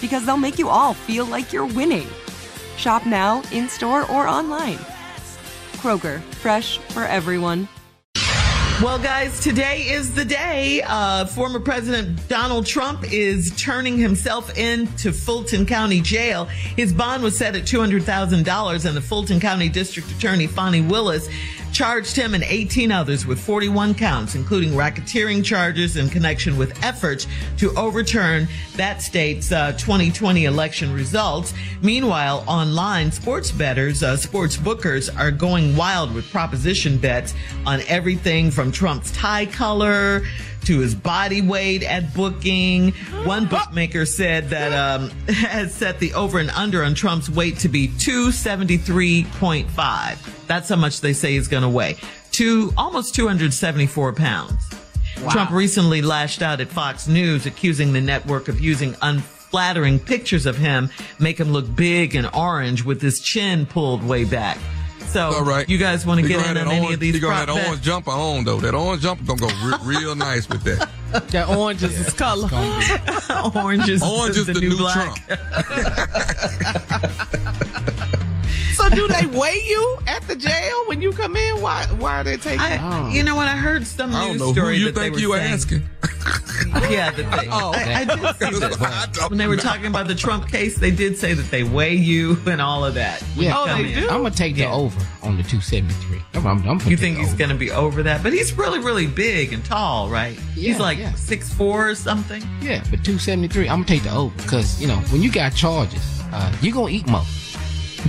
because they'll make you all feel like you're winning. Shop now, in store, or online. Kroger, fresh for everyone. Well, guys, today is the day. Uh, former President Donald Trump is turning himself into Fulton County Jail. His bond was set at $200,000, and the Fulton County District Attorney, Fani Willis, charged him and 18 others with 41 counts, including racketeering charges in connection with efforts to overturn that state's uh, 2020 election results. Meanwhile, online sports bettors, uh, sports bookers are going wild with proposition bets on everything from Trump's tie color to his body weight at booking. One bookmaker said that um, has set the over and under on Trump's weight to be 273.5. That's how much they say he's going to weigh. To almost 274 pounds. Wow. Trump recently lashed out at Fox News, accusing the network of using unflattering pictures of him, make him look big and orange with his chin pulled way back. So, All right. you guys want to get in on any orange, of these? He gonna have that orange jumper on though. That orange jumper gonna go re- real nice with that. That orange is his color. orange is, Orange is the, the new, new black. So do they weigh you at the jail when you come in? Why why are they taking I, You know what? I heard some I don't news know who story you that think they you were were saying, asking. Yeah, that they, Oh, I, I did see that. I When they were talking about the Trump case, they did say that they weigh you and all of that. Yeah. Oh, they in. do? I'm gonna take Yeah. the over on the 273. I'm, I'm, I'm You think he's going to be over that? But he's really, really big and tall, right? Yeah, he's like yeah. six four or something. Yeah, but 273. I'm gonna take the over because you know when you got charges, uh, you are gonna eat more.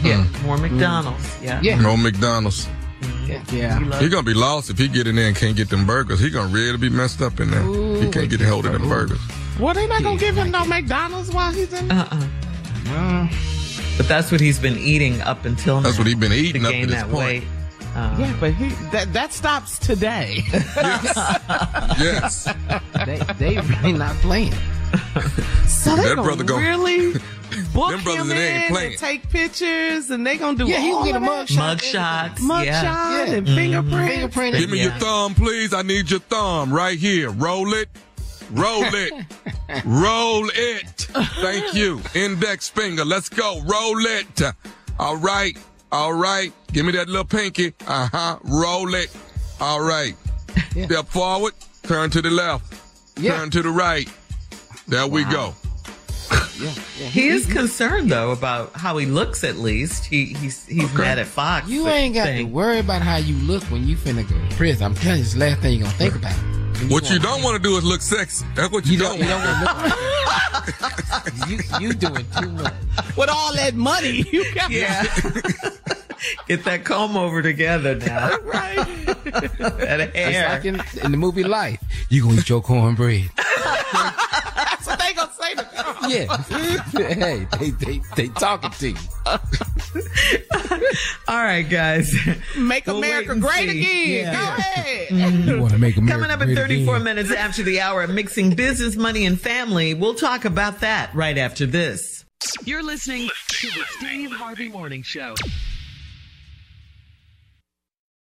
Yeah, more McDonald's. Yeah, Yeah, No McDonald's. Yeah. Yeah. He gonna be lost if he get in there and can't get them burgers. He gonna really be messed up in there. he can't get a hold of them burgers. Well, they not gonna give him no McDonald's while he's in. Uh-uh. Uh, But that's what he's been eating up until now. That's what he's been eating to up to this that point. weight. Uh, Yeah, but he that that stops today. Yes. they they really not playing. so they That gonna brother really book Them brothers him that ain't in playing. and take pictures, and they gonna do Yeah, he all gonna get a of that? mugshot. mug shots. mugshot yeah. Yeah. and fingerprint. Fingerprint. Give me your thumb, please. I need your thumb right here. Roll it. Roll it. Roll it. Thank you. Index finger. Let's go. Roll it. All right. All right. Give me that little pinky. Uh huh. Roll it. All right. Yeah. Step forward. Turn to the left. Yeah. Turn to the right. There we go. Yeah, yeah. He is concerned though about how he looks. At least he he's he's Okay. mad at Fox. You ain't got to worry about how you look when you finna go to prison. I'm telling you, it's the last thing you gonna think about. When What you don't want to do is look sexy. That's what you, You don't. don't You don't want to look. you you doing too much. With all that money, you got Yeah. Get that comb over together now. right. that It's hair. like in, in the movie Life. You gonna eat your cornbread? Yeah. hey, they they they talking to you. All right, guys. Make We'll America great see. again. Yeah. Go ahead. Mm-hmm. You want to make America Coming up at great 34 again. minutes after the hour, mixing business, money, and family. We'll talk about that right after this. You're listening to the Steve Harvey Morning Show.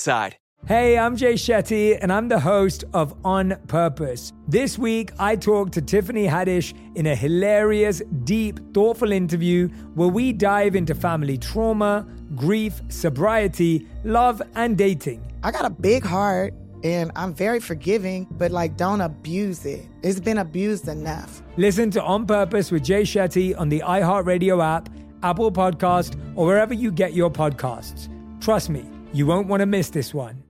Side. Hey, I'm Jay Shetty, and I'm the host of On Purpose. This week, I talked to Tiffany Haddish in a hilarious, deep, thoughtful interview where we dive into family trauma, grief, sobriety, love, and dating. I got a big heart and I'm very forgiving, but like don't abuse it. It's been abused enough. Listen to On Purpose with Jay Shetty on the iHeartRadio app, Apple Podcast, or wherever you get your podcasts. Trust me, you won't want to miss this one.